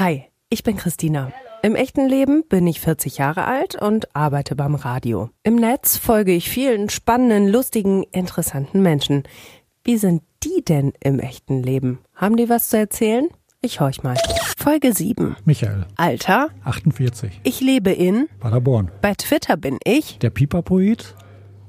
Hi, ich bin Christina. Im echten Leben bin ich 40 Jahre alt und arbeite beim Radio. Im Netz folge ich vielen spannenden, lustigen, interessanten Menschen. Wie sind die denn im echten Leben? Haben die was zu erzählen? Ich horch mal. Folge 7. Michael, Alter, 48. ich lebe in. Paderborn. Bei Twitter bin ich. Der Pipa-Poet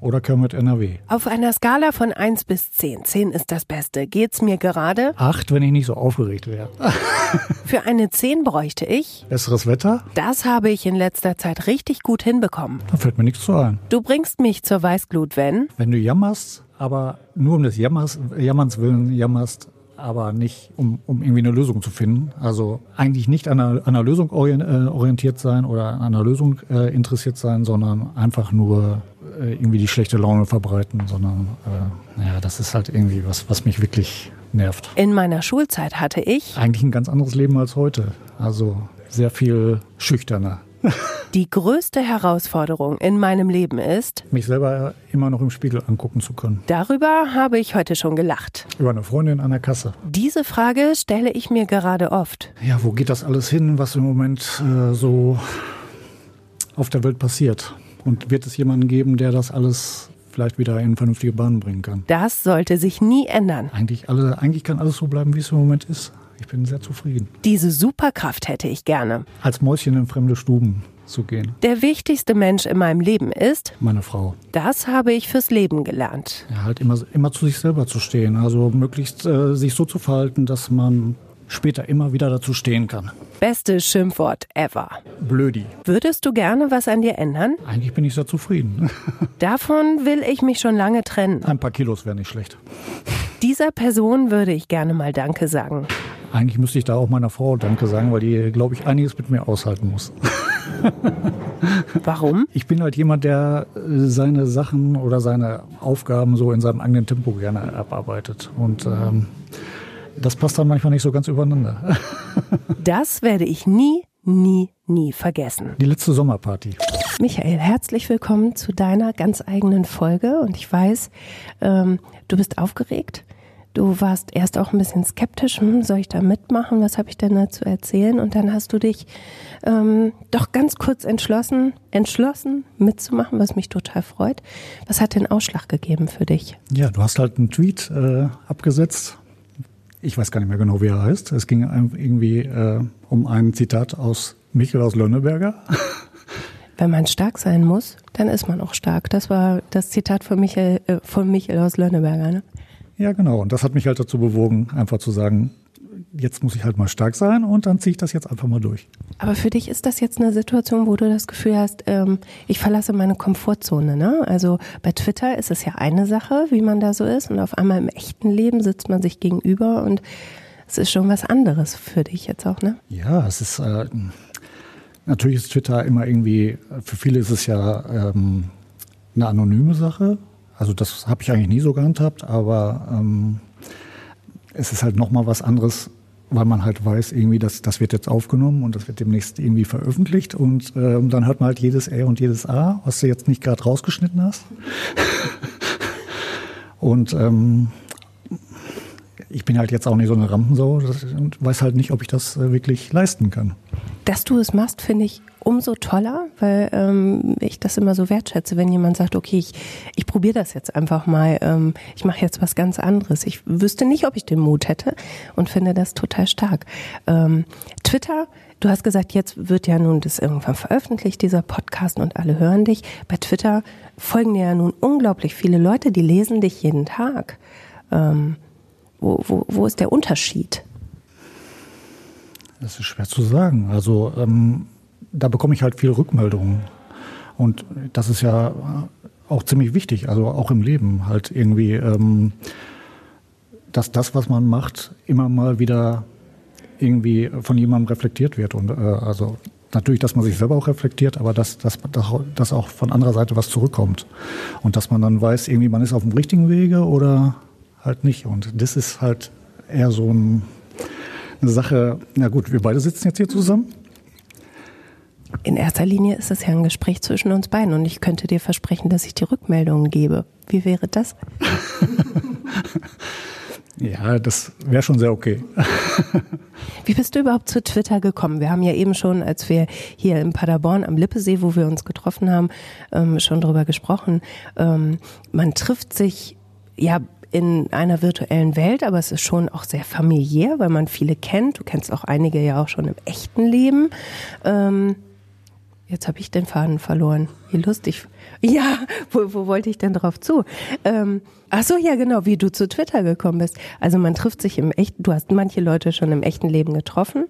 oder Kermit NRW? Auf einer Skala von 1 bis 10. 10 ist das Beste. Geht's mir gerade? Acht, wenn ich nicht so aufgeregt wäre. Für eine 10 bräuchte ich. Besseres Wetter? Das habe ich in letzter Zeit richtig gut hinbekommen. Da fällt mir nichts zu ein. Du bringst mich zur Weißglut, wenn. Wenn du jammerst, aber nur um des Jammers, Jammerns willen jammerst, aber nicht um, um irgendwie eine Lösung zu finden. Also eigentlich nicht an einer, an einer Lösung äh, orientiert sein oder an einer Lösung äh, interessiert sein, sondern einfach nur äh, irgendwie die schlechte Laune verbreiten, sondern äh, naja, das ist halt irgendwie was, was mich wirklich nervt. In meiner Schulzeit hatte ich. Eigentlich ein ganz anderes Leben als heute. Also sehr viel schüchterner. Die größte Herausforderung in meinem Leben ist. Mich selber immer noch im Spiegel angucken zu können. Darüber habe ich heute schon gelacht. Über eine Freundin an der Kasse. Diese Frage stelle ich mir gerade oft. Ja, wo geht das alles hin, was im Moment äh, so auf der Welt passiert? Und wird es jemanden geben, der das alles vielleicht wieder in vernünftige Bahnen bringen kann? Das sollte sich nie ändern. Eigentlich, alle, eigentlich kann alles so bleiben, wie es im Moment ist. Ich bin sehr zufrieden. Diese Superkraft hätte ich gerne. Als Mäuschen in fremde Stuben zu gehen. Der wichtigste Mensch in meinem Leben ist, Meine Frau. das habe ich fürs Leben gelernt. Ja, halt immer, immer zu sich selber zu stehen. Also möglichst äh, sich so zu verhalten, dass man später immer wieder dazu stehen kann. Bestes Schimpfwort ever. Blödi. Würdest du gerne was an dir ändern? Eigentlich bin ich sehr zufrieden. Davon will ich mich schon lange trennen. Ein paar Kilos wäre nicht schlecht. Dieser Person würde ich gerne mal Danke sagen. Eigentlich müsste ich da auch meiner Frau Danke sagen, weil die, glaube ich, einiges mit mir aushalten muss. Warum? Ich bin halt jemand, der äh, seine Sachen oder seine Aufgaben so in seinem eigenen Tempo gerne abarbeitet. Und ähm, das passt dann manchmal nicht so ganz übereinander. Das werde ich nie, nie, nie vergessen. Die letzte Sommerparty. Michael, herzlich willkommen zu deiner ganz eigenen Folge. Und ich weiß, ähm, du bist aufgeregt. Du warst erst auch ein bisschen skeptisch, hm, soll ich da mitmachen? Was habe ich denn da zu erzählen? Und dann hast du dich ähm, doch ganz kurz entschlossen, entschlossen mitzumachen, was mich total freut. Was hat den Ausschlag gegeben für dich? Ja, du hast halt einen Tweet äh, abgesetzt. Ich weiß gar nicht mehr genau, wie er heißt. Es ging irgendwie äh, um ein Zitat aus Michael aus Lönneberger. Wenn man stark sein muss, dann ist man auch stark. Das war das Zitat von Michael, äh, von Michael aus Lönneberger. Ne? Ja, genau. Und das hat mich halt dazu bewogen, einfach zu sagen, jetzt muss ich halt mal stark sein und dann ziehe ich das jetzt einfach mal durch. Aber für dich ist das jetzt eine Situation, wo du das Gefühl hast, ähm, ich verlasse meine Komfortzone. Ne? Also bei Twitter ist es ja eine Sache, wie man da so ist. Und auf einmal im echten Leben sitzt man sich gegenüber und es ist schon was anderes für dich jetzt auch, ne? Ja, es ist äh, natürlich ist Twitter immer irgendwie, für viele ist es ja ähm, eine anonyme Sache. Also das habe ich eigentlich nie so gehandhabt, aber ähm, es ist halt nochmal was anderes, weil man halt weiß, irgendwie, das, das wird jetzt aufgenommen und das wird demnächst irgendwie veröffentlicht und ähm, dann hört man halt jedes R und jedes A, was du jetzt nicht gerade rausgeschnitten hast. und ähm, ich bin halt jetzt auch nicht so eine Rampensau und weiß halt nicht, ob ich das äh, wirklich leisten kann. Dass du es machst, finde ich umso toller, weil ähm, ich das immer so wertschätze, wenn jemand sagt, okay, ich, ich probiere das jetzt einfach mal, ähm, ich mache jetzt was ganz anderes. Ich wüsste nicht, ob ich den Mut hätte und finde das total stark. Ähm, Twitter, du hast gesagt, jetzt wird ja nun das irgendwann veröffentlicht, dieser Podcast und alle hören dich. Bei Twitter folgen dir ja nun unglaublich viele Leute, die lesen dich jeden Tag. Ähm, wo, wo, wo ist der Unterschied? Das ist schwer zu sagen. Also ähm, da bekomme ich halt viel Rückmeldungen. Und das ist ja auch ziemlich wichtig, also auch im Leben halt irgendwie, ähm, dass das, was man macht, immer mal wieder irgendwie von jemandem reflektiert wird. Und äh, also natürlich, dass man sich selber auch reflektiert, aber dass, dass, dass auch von anderer Seite was zurückkommt. Und dass man dann weiß, irgendwie man ist auf dem richtigen Wege oder halt nicht. Und das ist halt eher so ein, eine Sache, na gut, wir beide sitzen jetzt hier zusammen. In erster Linie ist es ja ein Gespräch zwischen uns beiden und ich könnte dir versprechen, dass ich die Rückmeldungen gebe. Wie wäre das? Ja, das wäre schon sehr okay. Wie bist du überhaupt zu Twitter gekommen? Wir haben ja eben schon, als wir hier in Paderborn am Lippesee, wo wir uns getroffen haben, ähm, schon drüber gesprochen. Ähm, man trifft sich ja in einer virtuellen Welt, aber es ist schon auch sehr familiär, weil man viele kennt. Du kennst auch einige ja auch schon im echten Leben. Ähm, jetzt habe ich den Faden verloren. Wie lustig. Ja, wo, wo wollte ich denn drauf zu? Ähm, ach so, ja genau, wie du zu Twitter gekommen bist. Also man trifft sich im echten, du hast manche Leute schon im echten Leben getroffen.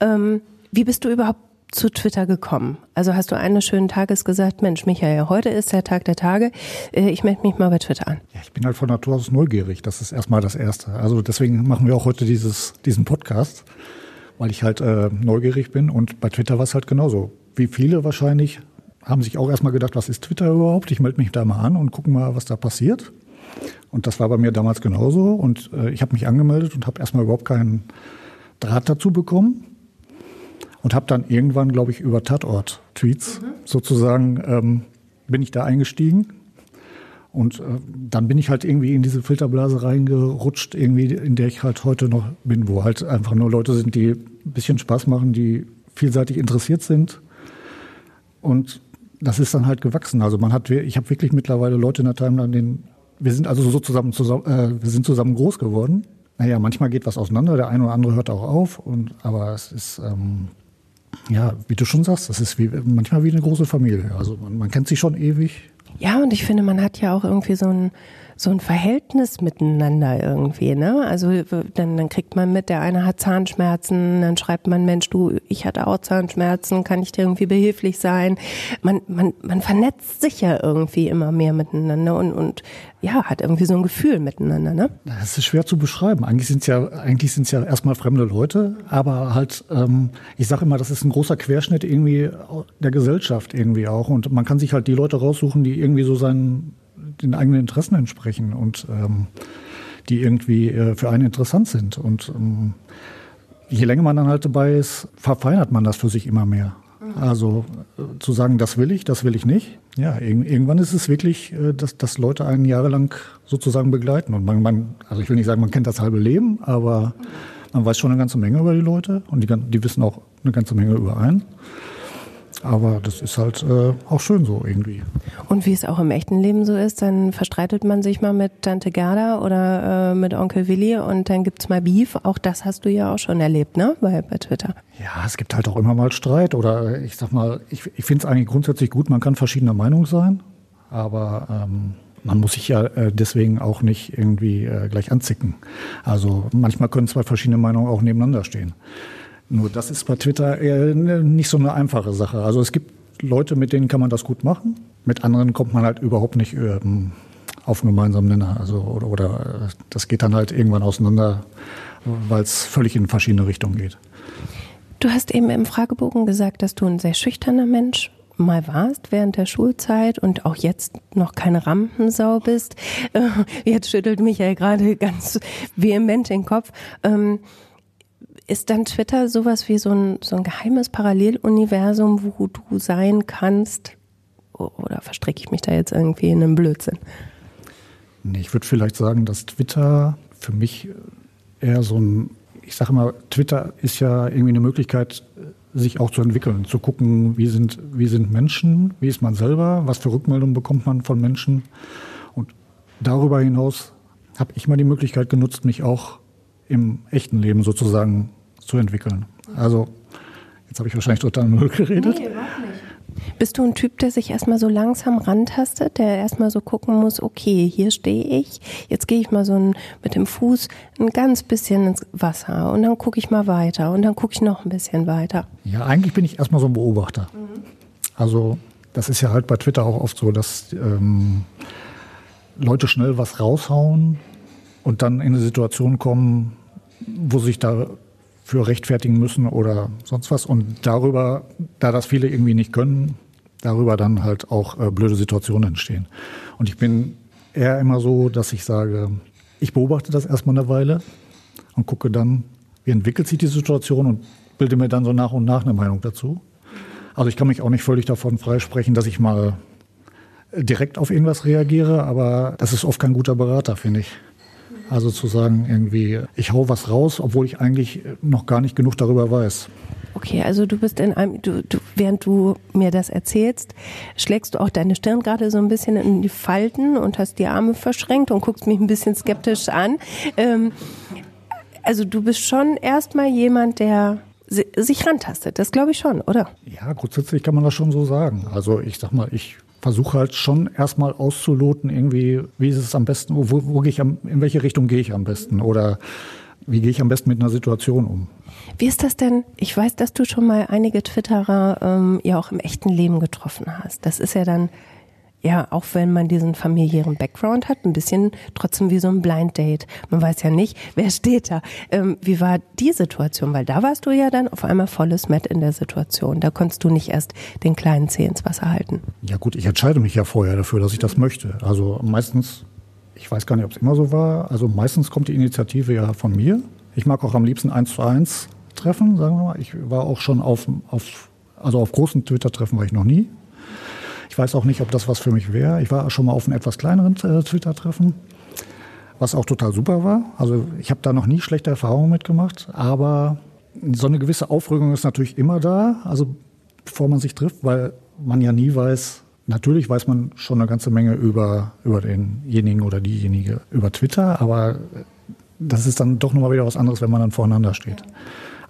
Ähm, wie bist du überhaupt zu Twitter gekommen? Also hast du eines schönen Tages gesagt, Mensch, Michael, heute ist der Tag der Tage, äh, ich melde mich mal bei Twitter an. Ja, ich bin halt von Natur aus neugierig, das ist erstmal das Erste. Also deswegen machen wir auch heute dieses, diesen Podcast, weil ich halt äh, neugierig bin und bei Twitter war es halt genauso. Wie viele wahrscheinlich haben sich auch erstmal gedacht, was ist Twitter überhaupt? Ich melde mich da mal an und gucke mal, was da passiert. Und das war bei mir damals genauso. Und äh, ich habe mich angemeldet und habe erstmal überhaupt keinen Draht dazu bekommen. Und habe dann irgendwann, glaube ich, über Tatort-Tweets mhm. sozusagen, ähm, bin ich da eingestiegen. Und äh, dann bin ich halt irgendwie in diese Filterblase reingerutscht, irgendwie, in der ich halt heute noch bin, wo halt einfach nur Leute sind, die ein bisschen Spaß machen, die vielseitig interessiert sind. Und das ist dann halt gewachsen. Also man hat, ich habe wirklich mittlerweile Leute in der Timeline, den, wir sind also so zusammen, zusammen äh, wir sind zusammen groß geworden. Naja, manchmal geht was auseinander, der eine oder andere hört auch auf, und, aber es ist, ähm, ja, wie du schon sagst, das ist wie, manchmal wie eine große Familie. Also man, man kennt sich schon ewig. Ja, und ich finde, man hat ja auch irgendwie so ein, so ein Verhältnis miteinander irgendwie, ne? Also dann, dann kriegt man mit, der eine hat Zahnschmerzen, dann schreibt man, Mensch, du, ich hatte auch Zahnschmerzen, kann ich dir irgendwie behilflich sein? Man, man, man vernetzt sich ja irgendwie immer mehr miteinander und, und ja, hat irgendwie so ein Gefühl miteinander, ne? Das ist schwer zu beschreiben. Eigentlich sind es ja, eigentlich sind ja erstmal fremde Leute, aber halt, ähm, ich sage immer, das ist ein großer Querschnitt irgendwie der Gesellschaft irgendwie auch. Und man kann sich halt die Leute raussuchen, die irgendwie so seinen den eigenen Interessen entsprechen und ähm, die irgendwie äh, für einen interessant sind. Und ähm, je länger man dann halt dabei ist, verfeinert man das für sich immer mehr. Mhm. Also äh, zu sagen, das will ich, das will ich nicht. Ja, irg irgendwann ist es wirklich, äh, dass, dass Leute einen jahrelang sozusagen begleiten. Und man, man, also ich will nicht sagen, man kennt das halbe Leben, aber man weiß schon eine ganze Menge über die Leute und die, die wissen auch eine ganze Menge über einen. Aber das ist halt äh, auch schön so irgendwie. Und wie es auch im echten Leben so ist, dann verstreitet man sich mal mit Tante Gerda oder äh, mit Onkel Willi und dann gibt's mal Beef. Auch das hast du ja auch schon erlebt, ne? Bei, bei Twitter. Ja, es gibt halt auch immer mal Streit. Oder ich sag mal, ich, ich finde es eigentlich grundsätzlich gut, man kann verschiedener Meinung sein, aber ähm, man muss sich ja äh, deswegen auch nicht irgendwie äh, gleich anzicken. Also manchmal können zwei verschiedene Meinungen auch nebeneinander stehen. Nur das ist bei Twitter eher nicht so eine einfache Sache. Also es gibt Leute, mit denen kann man das gut machen. Mit anderen kommt man halt überhaupt nicht ähm, auf einen gemeinsamen Nenner. Also, oder, oder äh, das geht dann halt irgendwann auseinander, weil es völlig in verschiedene Richtungen geht. Du hast eben im Fragebogen gesagt, dass du ein sehr schüchterner Mensch mal warst während der Schulzeit und auch jetzt noch keine Rampensau bist. Äh, jetzt schüttelt Michael gerade ganz vehement den Kopf. Ist dann Twitter sowas wie so ein, so ein geheimes Paralleluniversum, wo du sein kannst? Oder verstricke ich mich da jetzt irgendwie in einen Blödsinn? Nee, ich würde vielleicht sagen, dass Twitter für mich eher so ein, ich sage mal, Twitter ist ja irgendwie eine Möglichkeit, sich auch zu entwickeln, zu gucken, wie sind, wie sind Menschen, wie ist man selber, was für Rückmeldungen bekommt man von Menschen. Und darüber hinaus habe ich mal die Möglichkeit genutzt, mich auch im echten Leben sozusagen zu entwickeln. Also, jetzt habe ich wahrscheinlich total Müll geredet. Nee, überhaupt nicht. Bist du ein Typ, der sich erstmal so langsam rantastet, der erstmal so gucken muss, okay, hier stehe ich, jetzt gehe ich mal so ein, mit dem Fuß ein ganz bisschen ins Wasser und dann gucke ich mal weiter und dann gucke ich noch ein bisschen weiter? Ja, eigentlich bin ich erstmal so ein Beobachter. Mhm. Also das ist ja halt bei Twitter auch oft so, dass ähm, Leute schnell was raushauen und dann in eine Situation kommen, wo sich da für rechtfertigen müssen oder sonst was. Und darüber, da das viele irgendwie nicht können, darüber dann halt auch äh, blöde Situationen entstehen. Und ich bin eher immer so, dass ich sage, ich beobachte das erstmal eine Weile und gucke dann, wie entwickelt sich die Situation und bilde mir dann so nach und nach eine Meinung dazu. Also ich kann mich auch nicht völlig davon freisprechen, dass ich mal direkt auf irgendwas reagiere, aber das ist oft kein guter Berater, finde ich. Also zu sagen, irgendwie, ich hau was raus, obwohl ich eigentlich noch gar nicht genug darüber weiß. Okay, also du bist in einem, du, du, während du mir das erzählst, schlägst du auch deine Stirn gerade so ein bisschen in die Falten und hast die Arme verschränkt und guckst mich ein bisschen skeptisch an. Ähm, also du bist schon erstmal jemand, der sich rantastet. Das glaube ich schon, oder? Ja, grundsätzlich kann man das schon so sagen. Also ich sag mal, ich versuche halt schon erstmal auszuloten, irgendwie, wie ist es am besten, wo, wo gehe ich am, in welche Richtung gehe ich am besten oder wie gehe ich am besten mit einer Situation um. Wie ist das denn? Ich weiß, dass du schon mal einige Twitterer ähm, ja auch im echten Leben getroffen hast. Das ist ja dann ja, auch wenn man diesen familiären Background hat, ein bisschen trotzdem wie so ein Blind Date. Man weiß ja nicht, wer steht da. Ähm, wie war die Situation? Weil da warst du ja dann auf einmal volles Met in der Situation. Da konntest du nicht erst den kleinen Zeh ins Wasser halten. Ja gut, ich entscheide mich ja vorher dafür, dass ich das möchte. Also meistens, ich weiß gar nicht, ob es immer so war, also meistens kommt die Initiative ja von mir. Ich mag auch am liebsten eins zu eins Treffen, sagen wir mal. Ich war auch schon auf, auf also auf großen Twitter-Treffen war ich noch nie. Ich weiß auch nicht, ob das was für mich wäre. Ich war schon mal auf einem etwas kleineren äh, Twitter-Treffen, was auch total super war. Also ich habe da noch nie schlechte Erfahrungen mitgemacht, aber so eine gewisse Aufregung ist natürlich immer da, also bevor man sich trifft, weil man ja nie weiß, natürlich weiß man schon eine ganze Menge über, über denjenigen oder diejenige über Twitter, aber das ist dann doch nochmal wieder was anderes, wenn man dann voreinander steht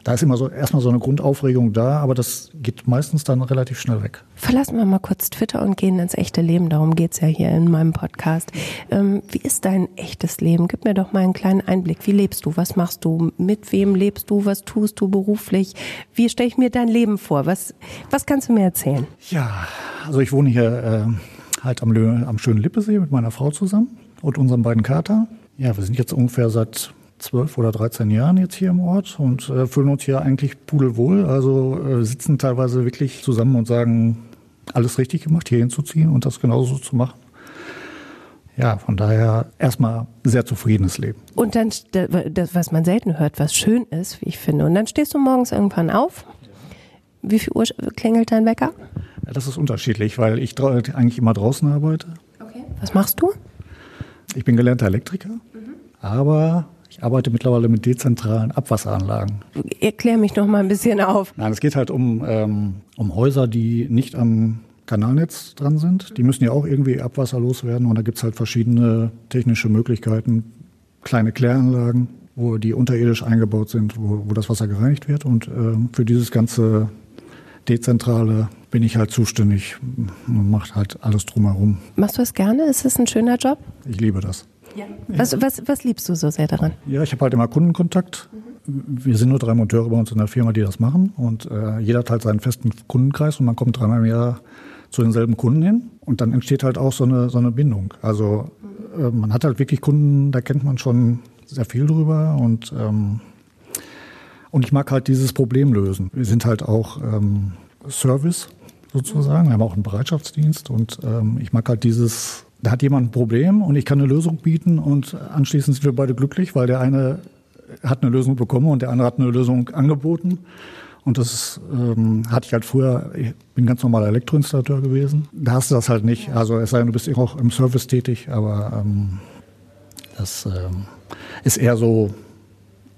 da ist immer so erstmal so eine Grundaufregung da, aber das geht meistens dann relativ schnell weg. Verlassen wir mal kurz Twitter und gehen ins echte Leben. Darum geht es ja hier in meinem Podcast. Ähm, wie ist dein echtes Leben? Gib mir doch mal einen kleinen Einblick. Wie lebst du? Was machst du? Mit wem lebst du? Was tust du beruflich? Wie stelle ich mir dein Leben vor? Was, was kannst du mir erzählen? Ja, also ich wohne hier äh, halt am, am schönen Lippesee mit meiner Frau zusammen und unseren beiden Kater. Ja, wir sind jetzt ungefähr seit zwölf oder 13 Jahren jetzt hier im Ort und äh, fühlen uns hier eigentlich pudelwohl. Also äh, sitzen teilweise wirklich zusammen und sagen, alles richtig gemacht, hier hinzuziehen und das genauso zu machen. Ja, von daher erstmal sehr zufriedenes Leben. Und dann, das, was man selten hört, was schön ist, wie ich finde. Und dann stehst du morgens irgendwann auf. Wie viel Uhr klingelt dein Wecker? Ja, das ist unterschiedlich, weil ich eigentlich immer draußen arbeite. Okay. Was machst du? Ich bin gelernter Elektriker, mhm. aber ich arbeite mittlerweile mit dezentralen Abwasseranlagen. Erklär mich noch mal ein bisschen auf. Nein, es geht halt um, ähm, um Häuser, die nicht am Kanalnetz dran sind. Die müssen ja auch irgendwie Abwasser loswerden und da gibt es halt verschiedene technische Möglichkeiten, kleine Kläranlagen, wo die unterirdisch eingebaut sind, wo, wo das Wasser gereinigt wird. Und ähm, für dieses ganze Dezentrale bin ich halt zuständig. Man macht halt alles drumherum. Machst du es gerne? Ist es ein schöner Job? Ich liebe das. Ja. Was, was, was liebst du so sehr daran? Ja, ich habe halt immer Kundenkontakt. Wir sind nur drei Monteure bei uns in der Firma, die das machen. Und äh, jeder hat halt seinen festen Kundenkreis und man kommt dreimal im Jahr zu denselben Kunden hin. Und dann entsteht halt auch so eine, so eine Bindung. Also äh, man hat halt wirklich Kunden, da kennt man schon sehr viel drüber. Und, ähm, und ich mag halt dieses Problem lösen. Wir sind halt auch ähm, Service sozusagen. Wir haben auch einen Bereitschaftsdienst und ähm, ich mag halt dieses da hat jemand ein Problem und ich kann eine Lösung bieten und anschließend sind wir beide glücklich, weil der eine hat eine Lösung bekommen und der andere hat eine Lösung angeboten. Und das ähm, hatte ich halt früher, ich bin ganz normaler Elektroinstallateur gewesen. Da hast du das halt nicht. Also es sei denn, du bist auch im Service tätig, aber ähm, das ähm, ist eher so,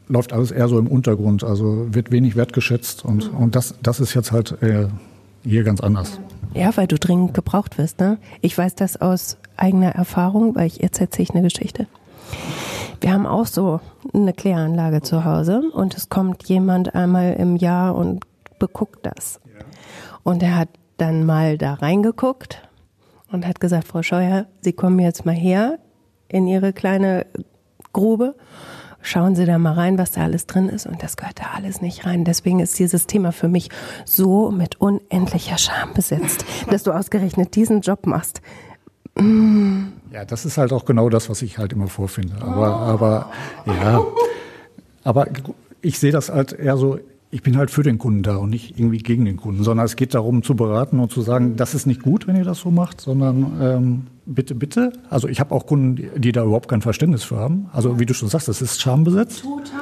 läuft alles eher so im Untergrund. Also wird wenig wertgeschätzt und, und das, das ist jetzt halt äh, hier ganz anders. Ja, weil du dringend gebraucht wirst. Ne? Ich weiß das aus eigener Erfahrung, weil ich jetzt erzähle ich eine Geschichte. Wir haben auch so eine Kläranlage zu Hause und es kommt jemand einmal im Jahr und beguckt das. Und er hat dann mal da reingeguckt und hat gesagt, Frau Scheuer, Sie kommen jetzt mal her in Ihre kleine Grube schauen Sie da mal rein, was da alles drin ist. Und das gehört da alles nicht rein. Deswegen ist dieses Thema für mich so mit unendlicher Scham besetzt, dass du ausgerechnet diesen Job machst. Mm. Ja, das ist halt auch genau das, was ich halt immer vorfinde. Aber, aber ja, aber ich sehe das halt eher so, ich bin halt für den Kunden da und nicht irgendwie gegen den Kunden, sondern es geht darum zu beraten und zu sagen, das ist nicht gut, wenn ihr das so macht, sondern ähm, bitte, bitte. Also ich habe auch Kunden, die, da überhaupt kein Verständnis für haben. Also wie du schon sagst, das ist schambesetzt. Total.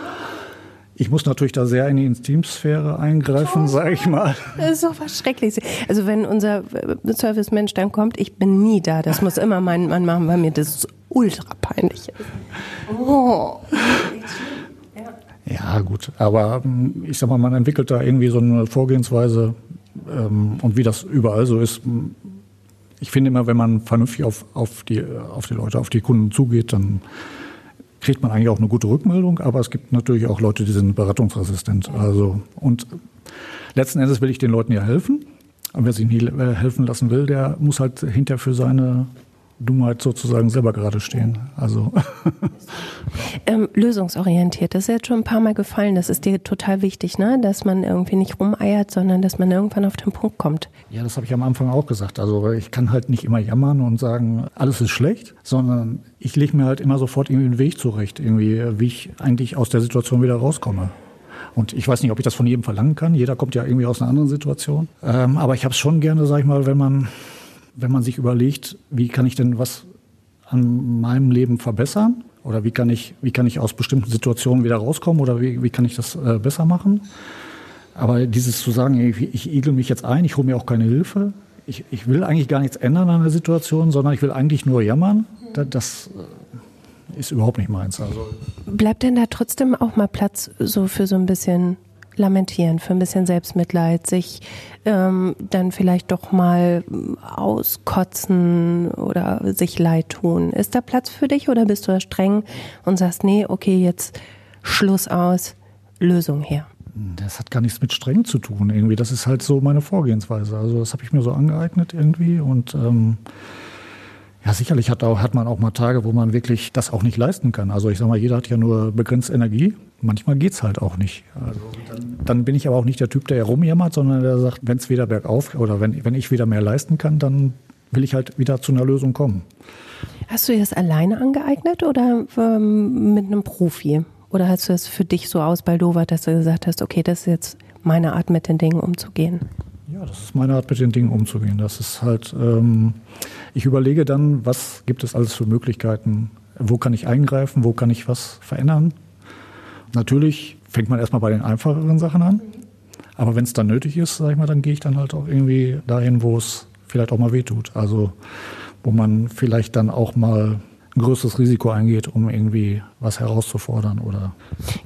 Ich muss natürlich da sehr in die Intimsphäre eingreifen, sage ich mal. Das ist so was Schreckliches. Also wenn unser Servicemensch dann kommt, ich bin nie da. Das muss immer mein Mann machen, weil mir das ultra peinlich ist. Oh. Ja, gut. Aber ähm, ich sag mal, man entwickelt da irgendwie so eine Vorgehensweise ähm, und wie das überall so ist. Ich finde immer, wenn man vernünftig auf, auf, die, auf die Leute, auf die Kunden zugeht, dann kriegt man eigentlich auch eine gute Rückmeldung, aber es gibt natürlich auch Leute, die sind beratungsresistent. Also, und letzten Endes will ich den Leuten ja helfen. Und wer sich nie äh, helfen lassen will, der muss halt hinterher für seine Dummheit sozusagen selber gerade stehen. Also ähm, lösungsorientiert, das ist jetzt schon ein paar Mal gefallen. Das ist dir total wichtig, ne? dass man irgendwie nicht rumeiert, sondern dass man irgendwann auf den Punkt kommt. Ja, das habe ich am Anfang auch gesagt. Also ich kann halt nicht immer jammern und sagen, alles ist schlecht, sondern ich lege mir halt immer sofort irgendwie einen Weg zurecht, irgendwie, wie ich eigentlich aus der Situation wieder rauskomme. Und ich weiß nicht, ob ich das von jedem verlangen kann. Jeder kommt ja irgendwie aus einer anderen Situation. Ähm, aber ich habe es schon gerne, sag ich mal, wenn man wenn man sich überlegt, wie kann ich denn was an meinem Leben verbessern oder wie kann ich, wie kann ich aus bestimmten Situationen wieder rauskommen oder wie, wie kann ich das äh, besser machen. Aber dieses zu sagen, ich, ich igel mich jetzt ein, ich hole mir auch keine Hilfe, ich, ich will eigentlich gar nichts ändern an der Situation, sondern ich will eigentlich nur jammern, das, das äh, ist überhaupt nicht meins. Also Bleibt denn da trotzdem auch mal Platz so für so ein bisschen lamentieren, für ein bisschen Selbstmitleid, sich ähm, dann vielleicht doch mal auskotzen oder sich leid tun. Ist da Platz für dich oder bist du da streng und sagst, nee, okay, jetzt Schluss aus, Lösung her? Das hat gar nichts mit streng zu tun irgendwie. Das ist halt so meine Vorgehensweise. Also das habe ich mir so angeeignet irgendwie und ähm, ja, sicherlich hat, auch, hat man auch mal Tage, wo man wirklich das auch nicht leisten kann. Also ich sage mal, jeder hat ja nur begrenzt Energie. Manchmal geht es halt auch nicht. Also dann, dann, bin ich aber auch nicht der Typ, der herumjammert, sondern der sagt, wenn es wieder bergauf oder wenn, wenn ich wieder mehr leisten kann, dann will ich halt wieder zu einer Lösung kommen. Hast du dir das alleine angeeignet oder ähm, mit einem Profi? Oder hast du es für dich so ausbaldowert, dass du gesagt hast, okay, das ist jetzt meine Art, mit den Dingen umzugehen? Ja, das ist meine Art, mit den Dingen umzugehen. Das ist halt, ähm, ich überlege dann, was gibt es alles für Möglichkeiten, wo kann ich eingreifen, wo kann ich was verändern. Natürlich fängt man erstmal bei den einfacheren Sachen an, aber wenn es dann nötig ist, sag ich mal, dann gehe ich dann halt auch irgendwie dahin, wo es vielleicht auch mal wehtut. Also wo man vielleicht dann auch mal ein größeres Risiko eingeht, um irgendwie was herauszufordern oder.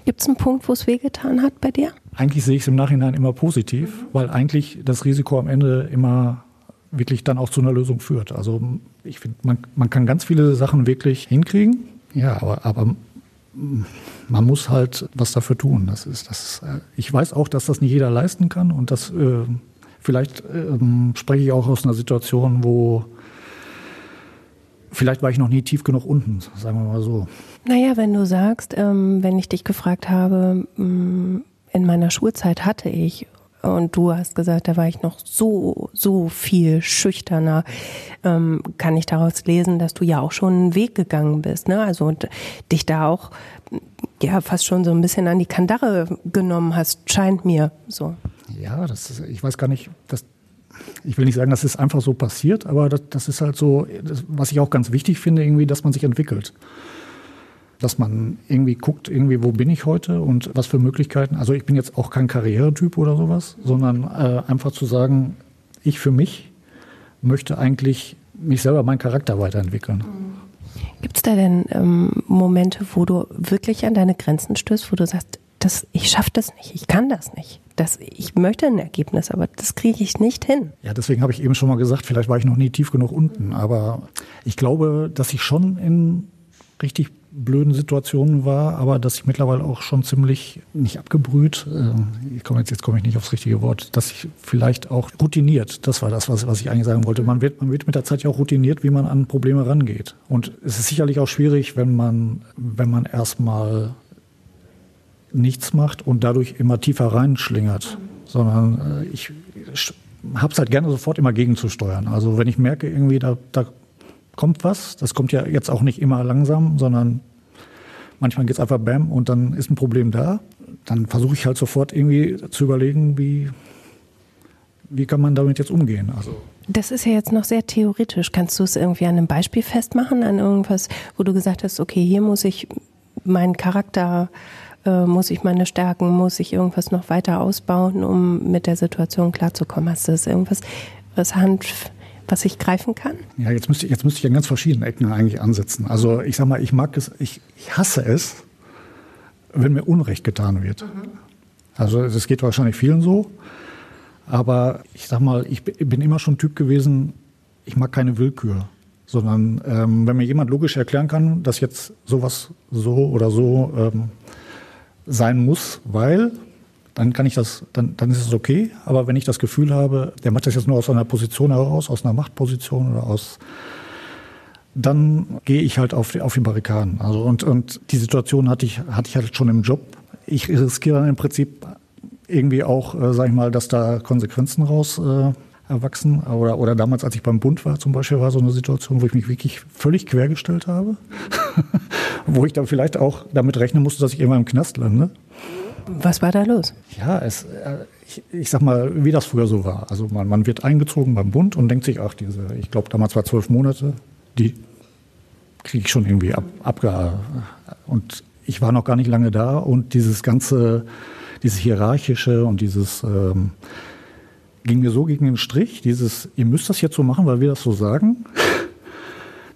Gibt es einen Punkt, wo es wehgetan hat bei dir? Eigentlich sehe ich es im Nachhinein immer positiv, weil eigentlich das Risiko am Ende immer wirklich dann auch zu einer Lösung führt. Also ich finde, man, man kann ganz viele Sachen wirklich hinkriegen, ja, aber, aber man muss halt was dafür tun. Das ist, das, äh, ich weiß auch, dass das nicht jeder leisten kann und das äh, vielleicht äh, spreche ich auch aus einer Situation, wo Vielleicht war ich noch nie tief genug unten, sagen wir mal so. Naja, wenn du sagst, ähm, wenn ich dich gefragt habe, ähm, in meiner Schulzeit hatte ich, und du hast gesagt, da war ich noch so, so viel schüchterner, ähm, kann ich daraus lesen, dass du ja auch schon einen Weg gegangen bist, ne? Also und dich da auch ja fast schon so ein bisschen an die Kandare genommen hast, scheint mir so. Ja, das ist, ich weiß gar nicht, das ich will nicht sagen, dass es einfach so passiert, aber das, das ist halt so, das, was ich auch ganz wichtig finde, irgendwie, dass man sich entwickelt. Dass man irgendwie guckt, irgendwie, wo bin ich heute und was für Möglichkeiten. Also ich bin jetzt auch kein Karrieretyp oder sowas, sondern äh, einfach zu sagen, ich für mich möchte eigentlich mich selber, meinen Charakter weiterentwickeln. Gibt es da denn ähm, Momente, wo du wirklich an deine Grenzen stößt, wo du sagst, das, ich schaffe das nicht, ich kann das nicht. Das, ich möchte ein Ergebnis, aber das kriege ich nicht hin. Ja, deswegen habe ich eben schon mal gesagt, vielleicht war ich noch nie tief genug unten. Aber ich glaube, dass ich schon in richtig blöden Situationen war, aber dass ich mittlerweile auch schon ziemlich nicht abgebrüht, äh, ich komme jetzt, jetzt komme ich nicht aufs richtige Wort, dass ich vielleicht auch routiniert, das war das, was, was ich eigentlich sagen wollte. Man wird, man wird mit der Zeit ja auch routiniert, wie man an Probleme rangeht. Und es ist sicherlich auch schwierig, wenn man, wenn man erstmal nichts macht und dadurch immer tiefer reinschlingert, sondern äh, ich habe es halt gerne sofort immer gegenzusteuern. Also wenn ich merke, irgendwie da, da kommt was, das kommt ja jetzt auch nicht immer langsam, sondern manchmal geht es einfach bam und dann ist ein Problem da, dann versuche ich halt sofort irgendwie zu überlegen, wie, wie kann man damit jetzt umgehen. Also das ist ja jetzt noch sehr theoretisch. Kannst du es irgendwie an einem Beispiel festmachen, an irgendwas, wo du gesagt hast, okay, hier muss ich meinen Charakter Äh, muss ich meine Stärken, muss ich irgendwas noch weiter ausbauen, um mit der Situation klarzukommen? Hast du das irgendwas, was Hand, was ich greifen kann? Ja, jetzt müsste, jetzt müsste ich an ganz verschiedenen Ecken eigentlich ansetzen. Also ich sag mal, ich mag es, ich, ich hasse es, wenn mir Unrecht getan wird. Mhm. Also es geht wahrscheinlich vielen so. Aber ich sag mal, ich bin immer schon Typ gewesen, ich mag keine Willkür. Sondern ähm, wenn mir jemand logisch erklären kann, dass jetzt sowas so oder so ähm, sein muss, weil, dann kann ich das, dann, dann ist es okay. Aber wenn ich das Gefühl habe, der macht das jetzt nur aus einer Position heraus, aus einer Machtposition oder aus, dann gehe ich halt auf die, auf die Barrikaden. Also und, und die Situation hatte ich, hatte ich halt schon im Job. Ich riskiere dann im Prinzip irgendwie auch, äh, sag ich mal, dass da Konsequenzen raus äh, erwachsen. Oder, oder damals, als ich beim Bund war zum Beispiel, war so eine Situation, wo ich mich wirklich völlig quergestellt habe. wo ich dann vielleicht auch damit rechnen musste, dass ich irgendwann im Knast lande. Was war da los? Ja, es, äh, ich, ich sag mal, wie das früher so war. Also man, man wird eingezogen beim Bund und denkt sich, ach, diese, ich glaube, damals war zwölf Monate, die kriege ich schon irgendwie ab, abge... Und ich war noch gar nicht lange da und dieses ganze dieses hierarchische und dieses ähm, ging mir so gegen den Strich, dieses, ihr müsst das jetzt so machen, weil wir das so sagen,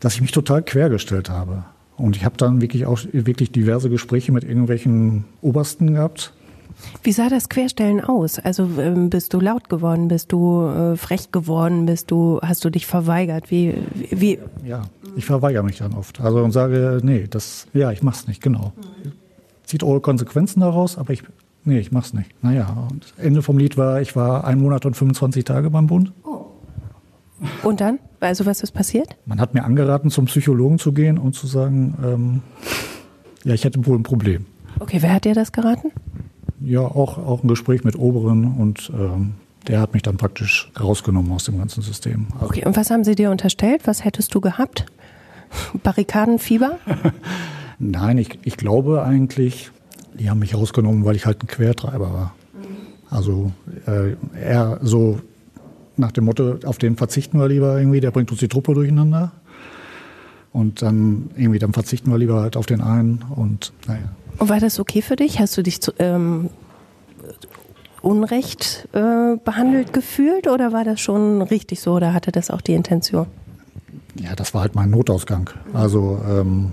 dass ich mich total quergestellt habe. Und ich habe dann wirklich auch wirklich diverse Gespräche mit irgendwelchen Obersten gehabt. Wie sah das Querstellen aus? Also ähm, bist du laut geworden, bist du äh, frech geworden, bist du, hast du dich verweigert? Wie, wie? Ja, ich verweigere mich dann oft. Also und sage, nee, das, ja, ich mach's nicht, genau. Zieht eure Konsequenzen daraus, aber ich Nee, ich mach's nicht. Naja, und das Ende vom Lied war, ich war ein Monat und 25 Tage beim Bund. Oh. Und dann? Also was ist passiert? Man hat mir angeraten, zum Psychologen zu gehen und zu sagen, ähm, ja, ich hätte wohl ein Problem. Okay, wer hat dir das geraten? Ja, auch, auch ein Gespräch mit Oberen und ähm, der hat mich dann praktisch rausgenommen aus dem ganzen System. Okay, und was haben sie dir unterstellt? Was hättest du gehabt? Barrikadenfieber? Nein, ich, ich glaube eigentlich, die haben mich rausgenommen, weil ich halt ein Quertreiber war. Also äh, eher so nach dem Motto, auf den verzichten wir lieber irgendwie, der bringt uns die Truppe durcheinander. Und dann irgendwie, dann verzichten wir lieber halt auf den einen und naja. Und war das okay für dich? Hast du dich zu, ähm, unrecht äh, behandelt gefühlt oder war das schon richtig so oder hatte das auch die Intention? Ja, das war halt mein Notausgang. Also ähm,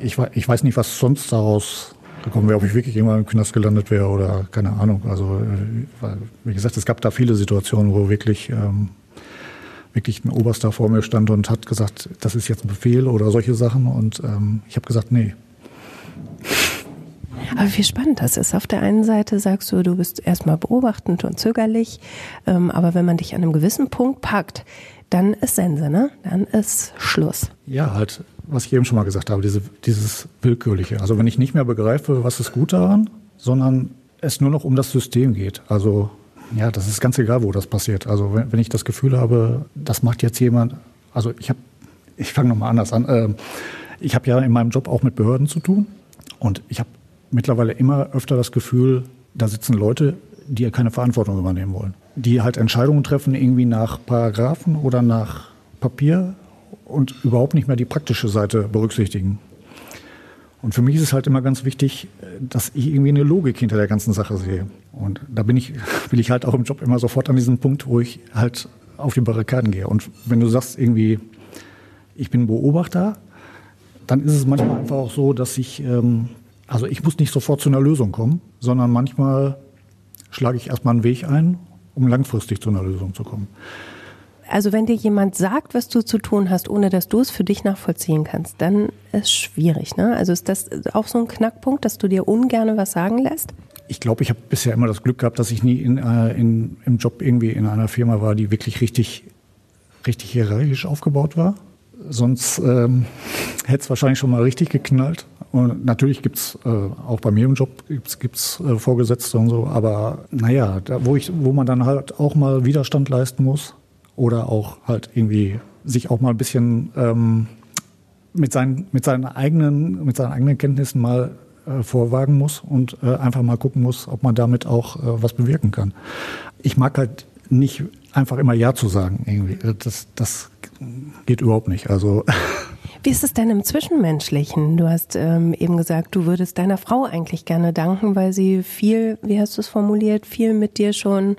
ich, ich weiß nicht, was sonst daraus gekommen wäre, ob ich wirklich irgendwann im Knast gelandet wäre oder keine Ahnung. Also äh, wie gesagt, es gab da viele Situationen, wo wirklich ähm, wirklich ein Oberster vor mir stand und hat gesagt, das ist jetzt ein Befehl oder solche Sachen. Und ähm, ich habe gesagt, nee. Aber wie spannend das ist. Auf der einen Seite sagst du, du bist erstmal beobachtend und zögerlich, ähm, aber wenn man dich an einem gewissen Punkt packt, dann ist Sense, ne? Dann ist Schluss. Ja, halt was ich eben schon mal gesagt habe, diese, dieses Willkürliche. Also wenn ich nicht mehr begreife, was ist gut daran, sondern es nur noch um das System geht. Also ja, das ist ganz egal, wo das passiert. Also wenn, wenn ich das Gefühl habe, das macht jetzt jemand, also ich habe, ich fange nochmal anders an. Äh, ich habe ja in meinem Job auch mit Behörden zu tun und ich habe mittlerweile immer öfter das Gefühl, da sitzen Leute, die ja keine Verantwortung übernehmen wollen. Die halt Entscheidungen treffen irgendwie nach Paragraphen oder nach Papier und überhaupt nicht mehr die praktische Seite berücksichtigen. Und für mich ist es halt immer ganz wichtig, dass ich irgendwie eine Logik hinter der ganzen Sache sehe. Und da bin ich, will ich halt auch im Job immer sofort an diesem Punkt, wo ich halt auf die Barrikaden gehe. Und wenn du sagst irgendwie, ich bin Beobachter, dann ist es manchmal einfach auch so, dass ich, ähm, also ich muss nicht sofort zu einer Lösung kommen, sondern manchmal schlage ich erstmal einen Weg ein, um langfristig zu einer Lösung zu kommen also wenn dir jemand sagt, was du zu tun hast, ohne dass du es für dich nachvollziehen kannst, dann ist es schwierig. Ne? Also ist das auch so ein Knackpunkt, dass du dir ungern was sagen lässt? Ich glaube, ich habe bisher immer das Glück gehabt, dass ich nie in, äh, in, im Job irgendwie in einer Firma war, die wirklich richtig, richtig hierarchisch aufgebaut war. Sonst ähm, hätte es wahrscheinlich schon mal richtig geknallt. Und natürlich gibt's äh, auch bei mir im Job gibt's, gibt's äh, Vorgesetzte und so, aber naja, da, wo, ich, wo man dann halt auch mal Widerstand leisten muss, oder auch halt irgendwie sich auch mal ein bisschen ähm, mit, seinen, mit, seinen eigenen, mit seinen eigenen Kenntnissen mal äh, vorwagen muss und äh, einfach mal gucken muss, ob man damit auch äh, was bewirken kann. Ich mag halt nicht einfach immer Ja zu sagen irgendwie. Das, das geht überhaupt nicht. Also Wie ist es denn im Zwischenmenschlichen? Du hast ähm, eben gesagt, du würdest deiner Frau eigentlich gerne danken, weil sie viel, wie hast du es formuliert, viel mit dir schon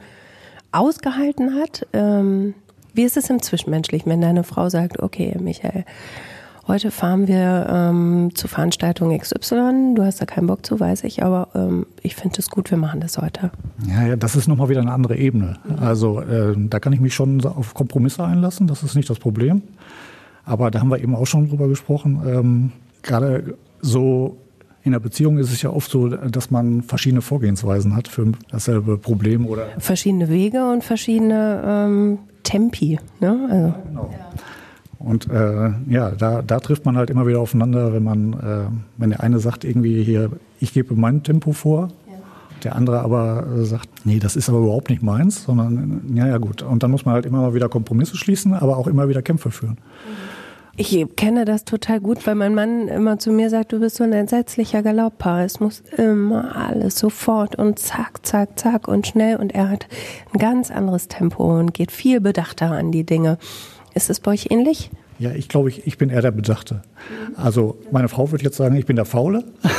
ausgehalten hat. Ähm, wie ist es im Zwischenmenschlichen, wenn deine Frau sagt, okay, Michael, heute fahren wir ähm, zur Veranstaltung XY, du hast da keinen Bock zu, weiß ich, aber ähm, ich finde es gut, wir machen das heute. Ja, ja das ist nochmal wieder eine andere Ebene. Also äh, da kann ich mich schon auf Kompromisse einlassen, das ist nicht das Problem. Aber da haben wir eben auch schon drüber gesprochen. Ähm, Gerade so in der Beziehung ist es ja oft so, dass man verschiedene Vorgehensweisen hat für dasselbe Problem oder verschiedene Wege und verschiedene ähm, Tempi. Ne? Also. Genau. Und äh, ja, da, da trifft man halt immer wieder aufeinander, wenn man, äh, wenn der eine sagt irgendwie hier, ich gebe mein Tempo vor, ja. der andere aber äh, sagt, nee, das ist aber überhaupt nicht meins, sondern ja, ja gut. Und dann muss man halt immer mal wieder Kompromisse schließen, aber auch immer wieder Kämpfe führen. Mhm. Ich kenne das total gut, weil mein Mann immer zu mir sagt, du bist so ein entsetzlicher Galoppar. Es muss immer alles sofort und zack, zack, zack und schnell. Und er hat ein ganz anderes Tempo und geht viel bedachter an die Dinge. Ist es bei euch ähnlich? Ja, ich glaube, ich, ich bin eher der Bedachte. Also meine Frau würde jetzt sagen, ich bin der Faule.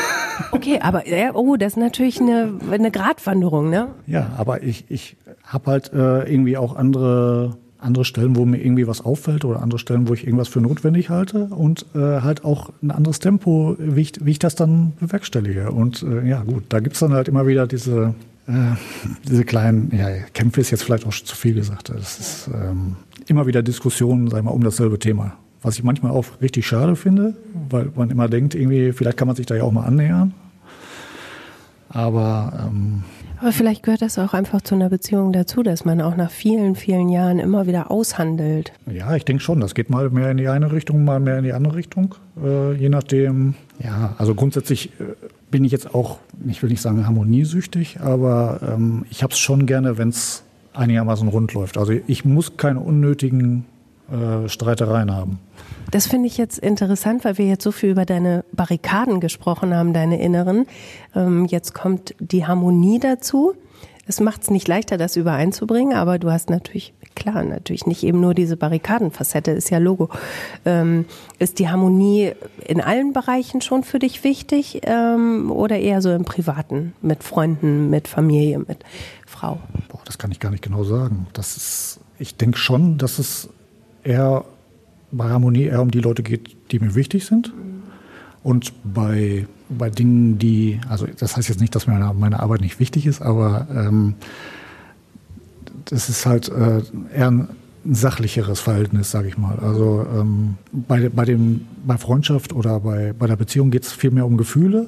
Okay, aber oh, das ist natürlich eine, eine Gratwanderung, ne? Ja, aber ich, ich habe halt äh, irgendwie auch andere andere Stellen, wo mir irgendwie was auffällt oder andere Stellen, wo ich irgendwas für notwendig halte und äh, halt auch ein anderes Tempo, wie ich, wie ich das dann bewerkstellige. Und äh, ja, gut, da gibt's dann halt immer wieder diese, äh, diese kleinen, ja, Kämpfe ist jetzt vielleicht auch zu viel gesagt. Es ist ähm, immer wieder Diskussionen, sagen wir, um dasselbe Thema. Was ich manchmal auch richtig schade finde, weil man immer denkt, irgendwie, vielleicht kann man sich da ja auch mal annähern. Aber ähm, aber vielleicht gehört das auch einfach zu einer Beziehung dazu, dass man auch nach vielen, vielen Jahren immer wieder aushandelt. Ja, ich denke schon. Das geht mal mehr in die eine Richtung, mal mehr in die andere Richtung. Äh, je nachdem. Ja, also grundsätzlich äh, bin ich jetzt auch, ich will nicht sagen harmoniesüchtig, aber ähm, ich habe es schon gerne, wenn es einigermaßen rund läuft. Also ich muss keine unnötigen äh, Streitereien haben. Das finde ich jetzt interessant, weil wir jetzt so viel über deine Barrikaden gesprochen haben, deine inneren. Ähm, jetzt kommt die Harmonie dazu. Es macht es nicht leichter, das übereinzubringen, aber du hast natürlich, klar, natürlich nicht eben nur diese Barrikadenfacette, ist ja Logo. Ähm, ist die Harmonie in allen Bereichen schon für dich wichtig ähm, oder eher so im Privaten, mit Freunden, mit Familie, mit Frau? Boah, das kann ich gar nicht genau sagen. Das ist, ich denke schon, dass es eher bei Harmonie eher um die Leute geht, die mir wichtig sind. Und bei, bei Dingen, die, also das heißt jetzt nicht, dass meine, meine Arbeit nicht wichtig ist, aber ähm, das ist halt äh, eher ein sachlicheres Verhältnis, sage ich mal. Also ähm, bei, bei, dem, bei Freundschaft oder bei, bei der Beziehung geht es viel mehr um Gefühle.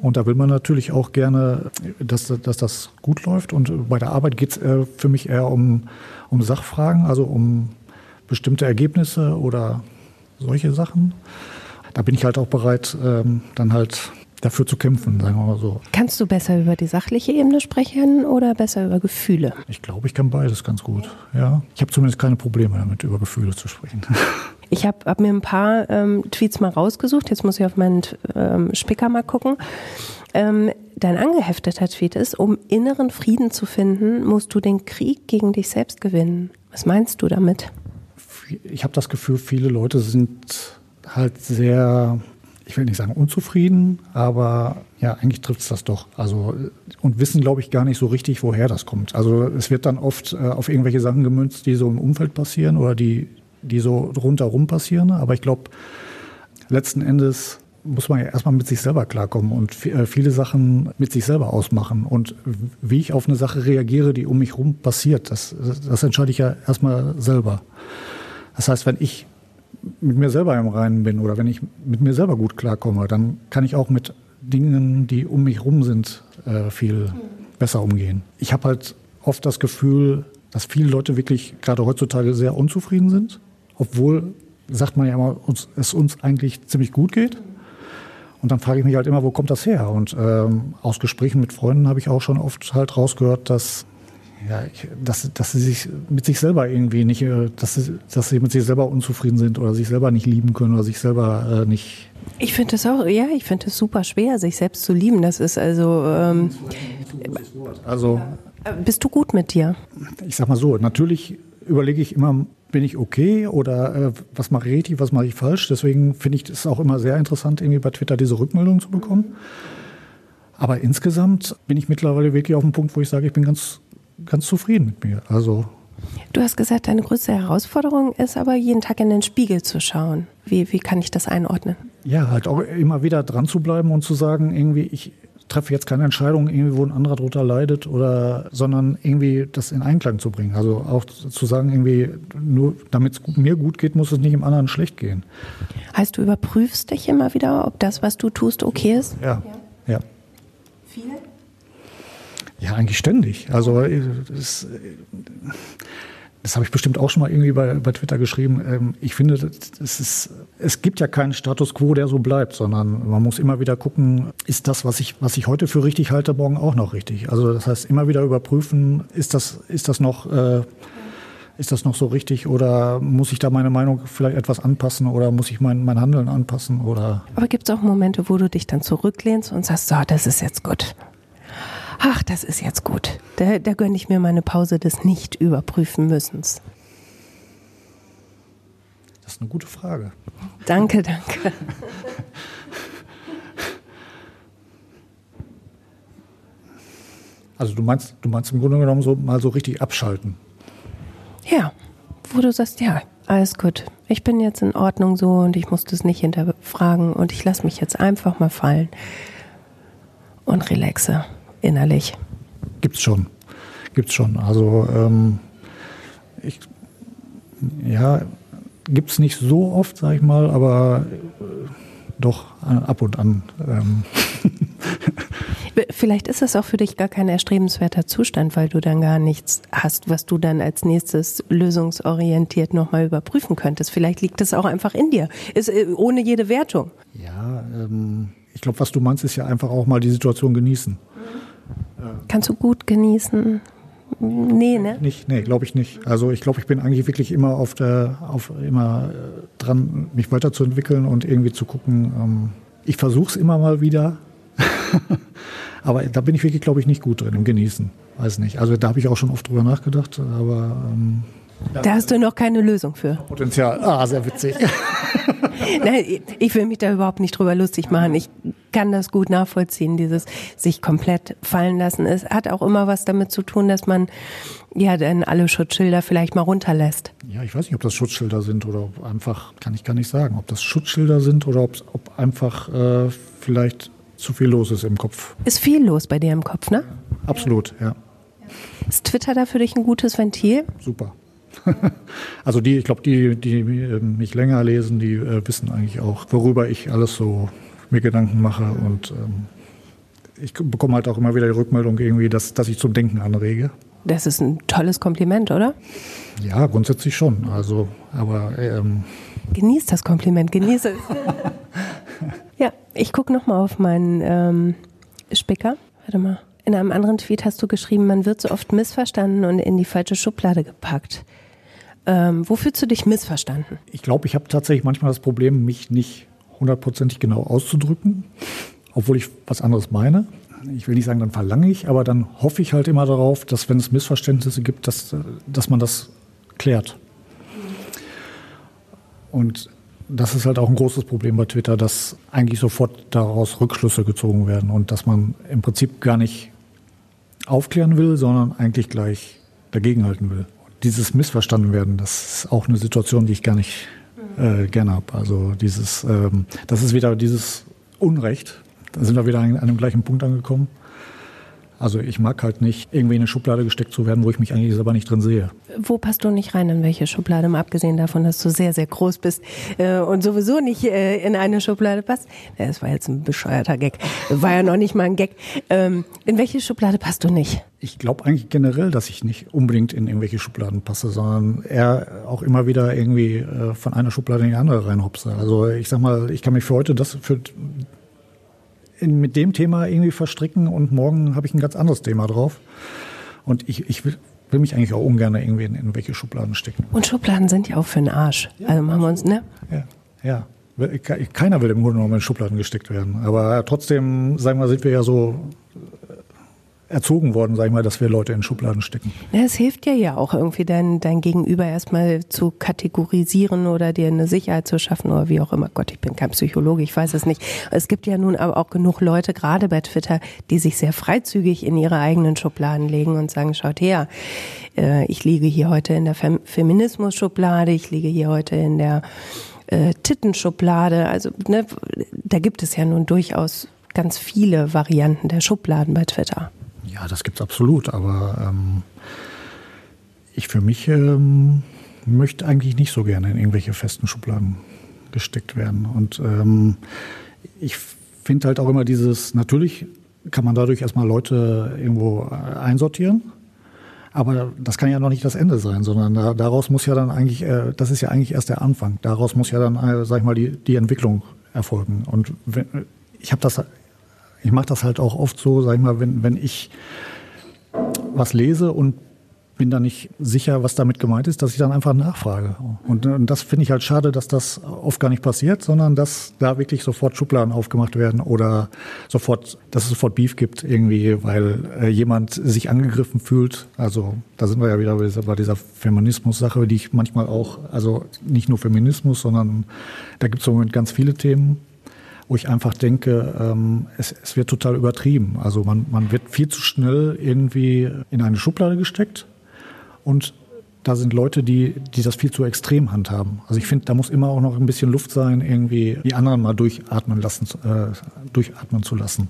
Und da will man natürlich auch gerne, dass, dass das gut läuft. Und bei der Arbeit geht es äh, für mich eher um, um Sachfragen, also um bestimmte Ergebnisse oder solche Sachen. Da bin ich halt auch bereit, ähm, dann halt dafür zu kämpfen, sagen wir mal so. Kannst du besser über die sachliche Ebene sprechen oder besser über Gefühle? Ich glaube, ich kann beides ganz gut. Ja, ich habe zumindest keine Probleme damit, über Gefühle zu sprechen. Ich habe hab mir ein paar ähm, Tweets mal rausgesucht. Jetzt muss ich auf meinen ähm, Spicker mal gucken. Ähm, dein angehefteter Tweet ist, um inneren Frieden zu finden, musst du den Krieg gegen dich selbst gewinnen. Was meinst du damit? Ich habe das Gefühl, viele Leute sind halt sehr, ich will nicht sagen unzufrieden, aber ja, eigentlich trifft es das doch. Also und wissen, glaube ich, gar nicht so richtig, woher das kommt. Also es wird dann oft äh, auf irgendwelche Sachen gemünzt, die so im Umfeld passieren oder die, die so rundherum passieren. Aber ich glaube, letzten Endes muss man ja erstmal mit sich selber klarkommen und äh, viele Sachen mit sich selber ausmachen. Und wie ich auf eine Sache reagiere, die um mich herum passiert, das, das entscheide ich ja erstmal selber. Das heißt, wenn ich mit mir selber im Reinen bin oder wenn ich mit mir selber gut klarkomme, dann kann ich auch mit Dingen, die um mich rum sind, äh, viel besser umgehen. Ich habe halt oft das Gefühl, dass viele Leute wirklich gerade heutzutage sehr unzufrieden sind, obwohl, sagt man ja immer, uns, es uns eigentlich ziemlich gut geht. Und dann frage ich mich halt immer, wo kommt das her? Und ähm, aus Gesprächen mit Freunden habe ich auch schon oft halt rausgehört, dass ja, ich, dass, dass sie sich mit sich selber irgendwie nicht, äh, dass sie, dass sie mit sich selber unzufrieden sind oder sich selber nicht lieben können oder sich selber äh, nicht. Ich finde das auch, ja, ich finde es super schwer, sich selbst zu lieben. Das ist also. Ähm, also. Bist du gut mit dir? Ich sag mal so, natürlich überlege ich immer bin ich okay oder äh, was mache ich richtig, was mache ich falsch. Deswegen finde ich es auch immer sehr interessant, irgendwie bei Twitter diese Rückmeldung zu bekommen. Aber insgesamt bin ich mittlerweile wirklich auf dem Punkt, wo ich sage, ich bin ganz, ganz zufrieden mit mir. Also Du hast gesagt, deine größte Herausforderung ist aber, jeden Tag in den Spiegel zu schauen. Wie, wie kann ich das einordnen? Ja, halt auch immer wieder dran zu bleiben und zu sagen, irgendwie, ich treffe jetzt keine Entscheidung, irgendwie, wo ein anderer drunter leidet, oder, sondern irgendwie das in Einklang zu bringen. Also auch zu sagen, irgendwie, nur damit es mir gut geht, muss es nicht im anderen schlecht gehen. Heißt, du überprüfst dich immer wieder, ob das, was du tust, okay ist? Ja, ja. ja. Viel? Ja, eigentlich ständig. Also das, das habe ich bestimmt auch schon mal irgendwie bei, bei Twitter geschrieben. Ähm, ich finde, es, ist, es gibt ja keinen Status quo, der so bleibt, sondern man muss immer wieder gucken, ist das, was ich, was ich heute für richtig halte, morgen auch noch richtig. Also das heißt, immer wieder überprüfen, ist das, ist das noch... Äh, ist das noch so richtig oder muss ich da meine Meinung vielleicht etwas anpassen oder muss ich mein, mein Handeln anpassen oder? Aber gibt es auch Momente, wo du dich dann zurücklehnst und sagst, so, das ist jetzt gut ach, das ist jetzt gut. Da, da gönne ich mir meine Pause des Nicht-Überprüfen müssens. Das ist eine gute Frage. Danke, danke. Also du meinst, du meinst im Grunde genommen so mal so richtig abschalten. Ja, wo du sagst, ja, alles gut. Ich bin jetzt in Ordnung so und ich muss das nicht hinterfragen und ich lasse mich jetzt einfach mal fallen und relaxe innerlich? Gibt's schon. Gibt's schon. Also ähm, ich, ja, gibt's nicht so oft, sag ich mal, aber äh, doch äh, ab und an. Ähm. Vielleicht ist das auch für dich gar kein erstrebenswerter Zustand, weil du dann gar nichts hast, was du dann als nächstes lösungsorientiert nochmal überprüfen könntest. Vielleicht liegt es auch einfach in dir, ist, äh, ohne jede Wertung. Ja, ähm, ich glaube, was du meinst, ist ja einfach auch mal die Situation genießen. Kannst du gut genießen? Nee, ne? Nicht, nee, glaube ich nicht. Also ich glaube, ich bin eigentlich wirklich immer auf der, auf immer äh, dran, mich weiterzuentwickeln und irgendwie zu gucken. Ähm, ich versuche es immer mal wieder, aber da bin ich wirklich, glaube ich, nicht gut drin im Genießen. Weiß nicht. Also da habe ich auch schon oft drüber nachgedacht, aber ähm, da hast du noch keine Lösung für. Potenzial. Ah, sehr witzig. Nein, ich will mich da überhaupt nicht drüber lustig machen. Ich kann das gut nachvollziehen, dieses sich komplett fallen lassen. Es hat auch immer was damit zu tun, dass man ja dann alle Schutzschilder vielleicht mal runterlässt. Ja, ich weiß nicht, ob das Schutzschilder sind oder ob einfach, kann ich gar nicht sagen, ob das Schutzschilder sind oder ob, ob einfach äh, vielleicht zu viel los ist im Kopf. Ist viel los bei dir im Kopf, ne? Absolut, ja. Ist Twitter da für dich ein gutes Ventil? Super. also die, ich glaube, die, die ähm, mich länger lesen, die äh, wissen eigentlich auch, worüber ich alles so mir Gedanken mache und ähm, ich bekomme halt auch immer wieder die Rückmeldung irgendwie, dass, dass ich zum Denken anrege. Das ist ein tolles Kompliment, oder? Ja, grundsätzlich schon. Also, aber ähm genieß das Kompliment, genieße es. ja, ich gucke noch mal auf meinen ähm, Spicker. Warte mal. In einem anderen Tweet hast du geschrieben, man wird so oft missverstanden und in die falsche Schublade gepackt. Ähm, wo fühlst du dich missverstanden? Ich glaube, ich habe tatsächlich manchmal das Problem, mich nicht hundertprozentig genau auszudrücken, obwohl ich was anderes meine. Ich will nicht sagen, dann verlange ich, aber dann hoffe ich halt immer darauf, dass wenn es Missverständnisse gibt, dass, dass man das klärt. Und das ist halt auch ein großes Problem bei Twitter, dass eigentlich sofort daraus Rückschlüsse gezogen werden und dass man im Prinzip gar nicht aufklären will, sondern eigentlich gleich dagegenhalten will dieses Missverstanden werden, das ist auch eine Situation, die ich gar nicht äh, gerne habe. Also dieses, ähm, das ist wieder dieses Unrecht. Da sind wir wieder an einem gleichen Punkt angekommen. Also ich mag halt nicht, irgendwie in eine Schublade gesteckt zu werden, wo ich mich eigentlich selber nicht drin sehe. Wo passt du nicht rein, in welche Schublade, mal abgesehen davon, dass du sehr, sehr groß bist äh, und sowieso nicht äh, in eine Schublade passt? Das war jetzt ein bescheuerter Gag. War ja noch nicht mal ein Gag. Ähm, in welche Schublade passt du nicht? Ich glaube eigentlich generell, dass ich nicht unbedingt in irgendwelche Schubladen passe, sondern eher auch immer wieder irgendwie äh, von einer Schublade in die andere reinhopse. Also ich sag mal, ich kann mich für heute das für in, mit dem Thema irgendwie verstricken und morgen habe ich ein ganz anderes Thema drauf. Und ich, ich will, will mich eigentlich auch ungern irgendwie in, in welche Schubladen stecken. Und Schubladen sind ja auch für den Arsch. Ja, also machen wir uns, ne? Ja, ja. Keiner will im Grunde genommen in Schubladen gesteckt werden. Aber trotzdem, sagen wir, sind wir ja so erzogen worden, sag ich mal, dass wir Leute in Schubladen stecken. Es hilft dir ja auch irgendwie dein, dein Gegenüber erstmal zu kategorisieren oder dir eine Sicherheit zu schaffen oder wie auch immer. Gott, ich bin kein Psychologe, ich weiß es nicht. Es gibt ja nun aber auch genug Leute, gerade bei Twitter, die sich sehr freizügig in ihre eigenen Schubladen legen und sagen, schaut her, äh, ich liege hier heute in der Fem Feminismus-Schublade, ich liege hier heute in der äh, Tittenschublade. Also ne, da gibt es ja nun durchaus ganz viele Varianten der Schubladen bei Twitter. Ja, das gibt es absolut, aber ähm, ich für mich ähm, möchte eigentlich nicht so gerne in irgendwelche festen Schubladen gesteckt werden. Und ähm, ich finde halt auch immer dieses, natürlich kann man dadurch erstmal Leute irgendwo äh, einsortieren, aber das kann ja noch nicht das Ende sein, sondern da, daraus muss ja dann eigentlich, äh, das ist ja eigentlich erst der Anfang. Daraus muss ja dann, äh, sag ich mal, die, die Entwicklung erfolgen. Und wenn, ich habe das ich mache das halt auch oft so, sag ich mal, wenn, wenn ich was lese und bin da nicht sicher, was damit gemeint ist, dass ich dann einfach nachfrage. Und, und das finde ich halt schade, dass das oft gar nicht passiert, sondern dass da wirklich sofort Schubladen aufgemacht werden oder sofort, dass es sofort Beef gibt irgendwie, weil äh, jemand sich angegriffen fühlt. Also da sind wir ja wieder bei dieser, bei dieser Feminismus-Sache, die ich manchmal auch, also nicht nur Feminismus, sondern da gibt es im Moment ganz viele Themen, wo ich einfach denke, ähm, es, es wird total übertrieben. Also man, man wird viel zu schnell irgendwie in eine Schublade gesteckt und da sind Leute, die, die das viel zu extrem handhaben. Also ich finde, da muss immer auch noch ein bisschen Luft sein, irgendwie die anderen mal durchatmen lassen, äh, durchatmen zu lassen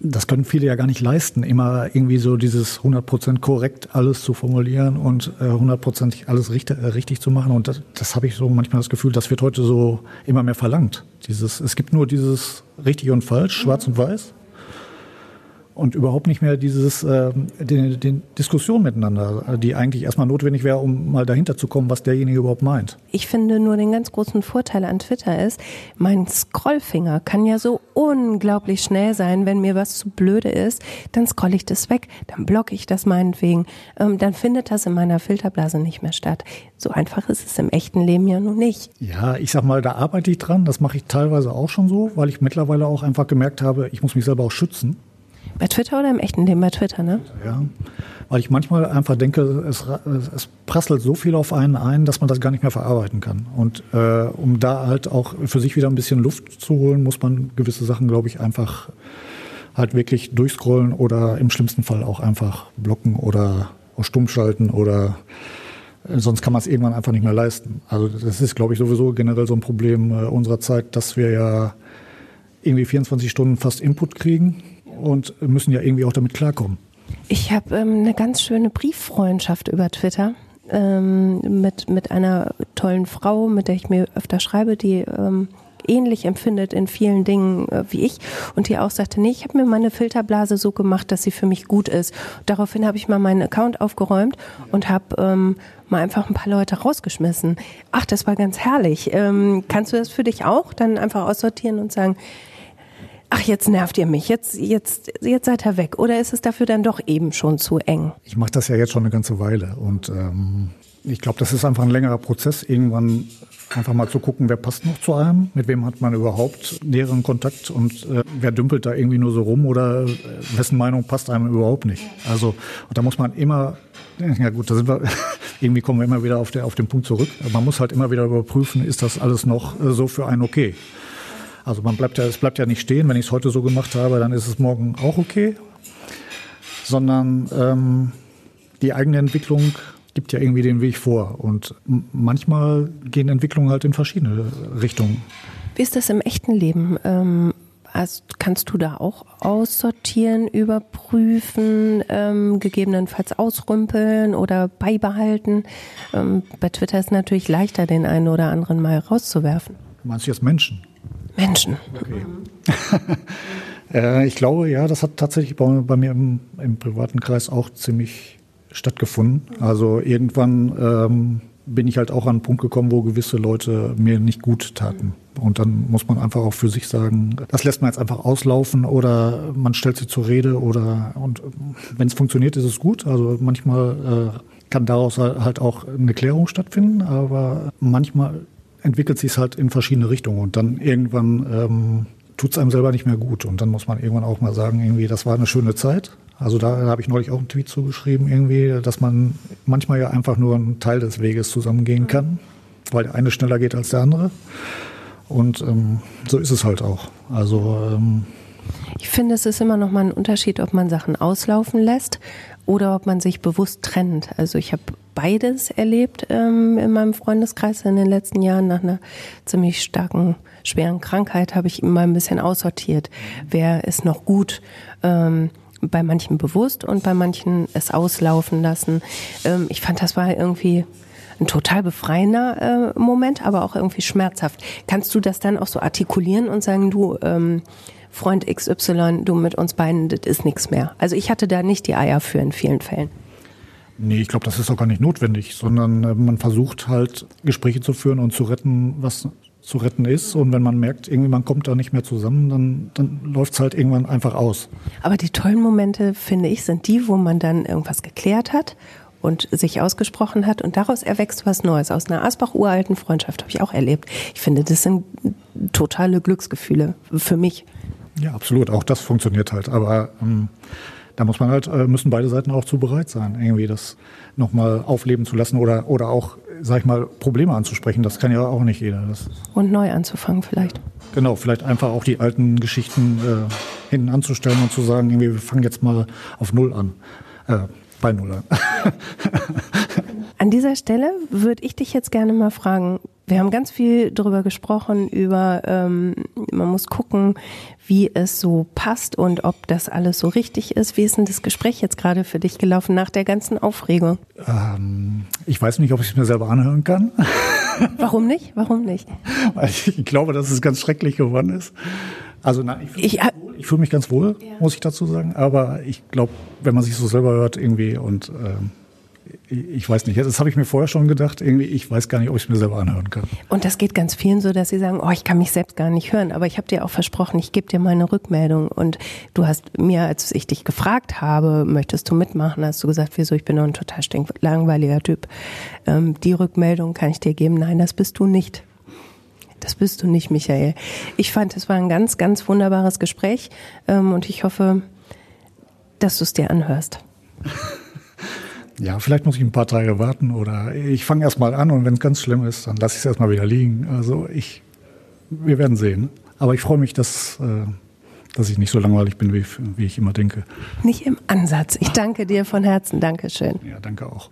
das können viele ja gar nicht leisten, immer irgendwie so dieses 100% korrekt alles zu formulieren und äh, 100% alles richtig, äh, richtig zu machen. Und das, das habe ich so manchmal das Gefühl, das wird heute so immer mehr verlangt. Dieses, es gibt nur dieses richtig und falsch, schwarz und weiß und überhaupt nicht mehr dieses äh, den, den Diskussion miteinander, die eigentlich erstmal notwendig wäre, um mal dahinter zu kommen, was derjenige überhaupt meint. Ich finde nur den ganz großen Vorteil an Twitter ist, mein Scrollfinger kann ja so unglaublich schnell sein, wenn mir was zu blöde ist, dann scroll ich das weg, dann blocke ich das meinetwegen, ähm, dann findet das in meiner Filterblase nicht mehr statt. So einfach ist es im echten Leben ja nun nicht. Ja, ich sag mal, da arbeite ich dran. Das mache ich teilweise auch schon so, weil ich mittlerweile auch einfach gemerkt habe, ich muss mich selber auch schützen. Bei Twitter oder im echten Leben? Bei Twitter, ne? Ja, weil ich manchmal einfach denke, es, es prasselt so viel auf einen ein, dass man das gar nicht mehr verarbeiten kann. Und äh, um da halt auch für sich wieder ein bisschen Luft zu holen, muss man gewisse Sachen, glaube ich, einfach halt wirklich durchscrollen oder im schlimmsten Fall auch einfach blocken oder stumm schalten oder äh, sonst kann man es irgendwann einfach nicht mehr leisten. Also das ist, glaube ich, sowieso generell so ein Problem äh, unserer Zeit, dass wir ja irgendwie 24 Stunden fast Input kriegen und müssen ja irgendwie auch damit klarkommen. Ich habe ähm, eine ganz schöne Brieffreundschaft über Twitter ähm, mit, mit einer tollen Frau, mit der ich mir öfter schreibe, die ähm, ähnlich empfindet in vielen Dingen äh, wie ich und die auch sagte, nee, ich habe mir meine Filterblase so gemacht, dass sie für mich gut ist. Daraufhin habe ich mal meinen Account aufgeräumt und habe ähm, mal einfach ein paar Leute rausgeschmissen. Ach, das war ganz herrlich. Ähm, kannst du das für dich auch dann einfach aussortieren und sagen, ach, jetzt nervt ihr mich, jetzt, jetzt, jetzt seid ihr weg? Oder ist es dafür dann doch eben schon zu eng? Ich mache das ja jetzt schon eine ganze Weile und ähm, ich glaube, das ist einfach ein längerer Prozess, irgendwann einfach mal zu gucken, wer passt noch zu einem, mit wem hat man überhaupt näheren Kontakt und äh, wer dümpelt da irgendwie nur so rum oder äh, wessen Meinung passt einem überhaupt nicht. Also und da muss man immer, ja gut, da sind wir, irgendwie kommen wir immer wieder auf, der, auf den Punkt zurück. Man muss halt immer wieder überprüfen, ist das alles noch äh, so für einen okay. Also man bleibt ja, es bleibt ja nicht stehen, wenn ich es heute so gemacht habe, dann ist es morgen auch okay. Sondern ähm, die eigene Entwicklung gibt ja irgendwie den Weg vor. Und manchmal gehen Entwicklungen halt in verschiedene Richtungen. Wie ist das im echten Leben? Ähm, also kannst du da auch aussortieren, überprüfen, ähm, gegebenenfalls ausrümpeln oder beibehalten? Ähm, bei Twitter ist es natürlich leichter, den einen oder anderen mal rauszuwerfen. Meinst du jetzt Menschen? Menschen. Okay. äh, ich glaube, ja, das hat tatsächlich bei, bei mir im, im, privaten Kreis auch ziemlich stattgefunden. Also irgendwann ähm, bin ich halt auch an einen Punkt gekommen, wo gewisse Leute mir nicht gut taten. Und dann muss man einfach auch für sich sagen, das lässt man jetzt einfach auslaufen oder man stellt sie zur Rede oder und wenn es funktioniert, ist es gut. Also manchmal äh, kann daraus halt auch eine Klärung stattfinden, aber manchmal entwickelt sich es halt in verschiedene Richtungen und dann irgendwann ähm, tut es einem selber nicht mehr gut und dann muss man irgendwann auch mal sagen, irgendwie, das war eine schöne Zeit, Also da habe ich neulich auch einen Tweet zugeschrieben, irgendwie, dass man manchmal ja einfach nur einen Teil des Weges zusammengehen kann, weil der eine schneller geht als der andere. Und ähm, so ist es halt auch. Also ähm, ich finde, es ist immer noch mal ein Unterschied, ob man Sachen auslaufen lässt oder ob man sich bewusst trennt. Also ich habe beides erlebt ähm, in meinem Freundeskreis in den letzten Jahren. Nach einer ziemlich starken, schweren Krankheit habe ich immer ein bisschen aussortiert. Wer ist noch gut? Ähm, bei manchen bewusst und bei manchen es auslaufen lassen. Ähm, ich fand, das war irgendwie ein total befreiender äh, Moment, aber auch irgendwie schmerzhaft. Kannst du das dann auch so artikulieren und sagen, du, ähm, Freund XY, du mit uns beiden, das ist nichts mehr. Also ich hatte da nicht die Eier für in vielen Fällen. Nee, ich glaube, das ist auch gar nicht notwendig, sondern äh, man versucht halt Gespräche zu führen und zu retten, was zu retten ist. Und wenn man merkt, irgendwie man kommt da nicht mehr zusammen, dann, dann läuft es halt irgendwann einfach aus. Aber die tollen Momente, finde ich, sind die, wo man dann irgendwas geklärt hat und sich ausgesprochen hat und daraus erwächst was Neues. Aus einer Asbach-uralten Freundschaft habe ich auch erlebt. Ich finde, das sind totale Glücksgefühle für mich. Ja, absolut. Auch das funktioniert halt. Aber ähm, da muss man halt, äh, müssen beide Seiten auch zu bereit sein, irgendwie das nochmal aufleben zu lassen oder, oder auch, sag ich mal, Probleme anzusprechen. Das kann ja auch nicht jeder. Das und neu anzufangen vielleicht. Genau, vielleicht einfach auch die alten Geschichten äh, hinten anzustellen und zu sagen, irgendwie, wir fangen jetzt mal auf Null an. Äh, bei Null an. An dieser Stelle würde ich dich jetzt gerne mal fragen, wir haben ganz viel darüber gesprochen, über ähm, man muss gucken, wie es so passt und ob das alles so richtig ist. Wie ist denn das Gespräch jetzt gerade für dich gelaufen nach der ganzen Aufregung? Ähm, ich weiß nicht, ob ich es mir selber anhören kann. Warum nicht? Warum nicht? Weil ich, glaube, dass es ganz schrecklich geworden ist. Also nein, ich fühle mich, ich, fühl mich, ganz wohl, ja. muss ich dazu sagen. Aber ich glaube, wenn man sich so selber hört irgendwie und ähm, ich weiß nicht, das habe ich mir vorher schon gedacht, irgendwie, ich weiß gar nicht, ob ich es mir selber anhören kann. Und das geht ganz vielen so, dass sie sagen, oh, ich kann mich selbst gar nicht hören, aber ich habe dir auch versprochen, ich gebe dir mal eine Rückmeldung und du hast mir, als ich dich gefragt habe, möchtest du mitmachen, hast du gesagt, wieso, ich bin doch ein total langweiliger Typ. Ähm, die Rückmeldung kann ich dir geben, nein, das bist du nicht. Das bist du nicht, Michael. Ich fand, es war ein ganz, ganz wunderbares Gespräch ähm, und ich hoffe, dass du es dir anhörst. Ja, vielleicht muss ich ein paar Tage warten oder ich fange erstmal an und wenn es ganz schlimm ist, dann lasse ich es erstmal wieder liegen. Also ich, wir werden sehen. Aber ich freue mich, dass, äh, dass ich nicht so langweilig bin, wie, wie ich immer denke. Nicht im Ansatz. Ich danke dir von Herzen. Dankeschön. Ja, danke auch.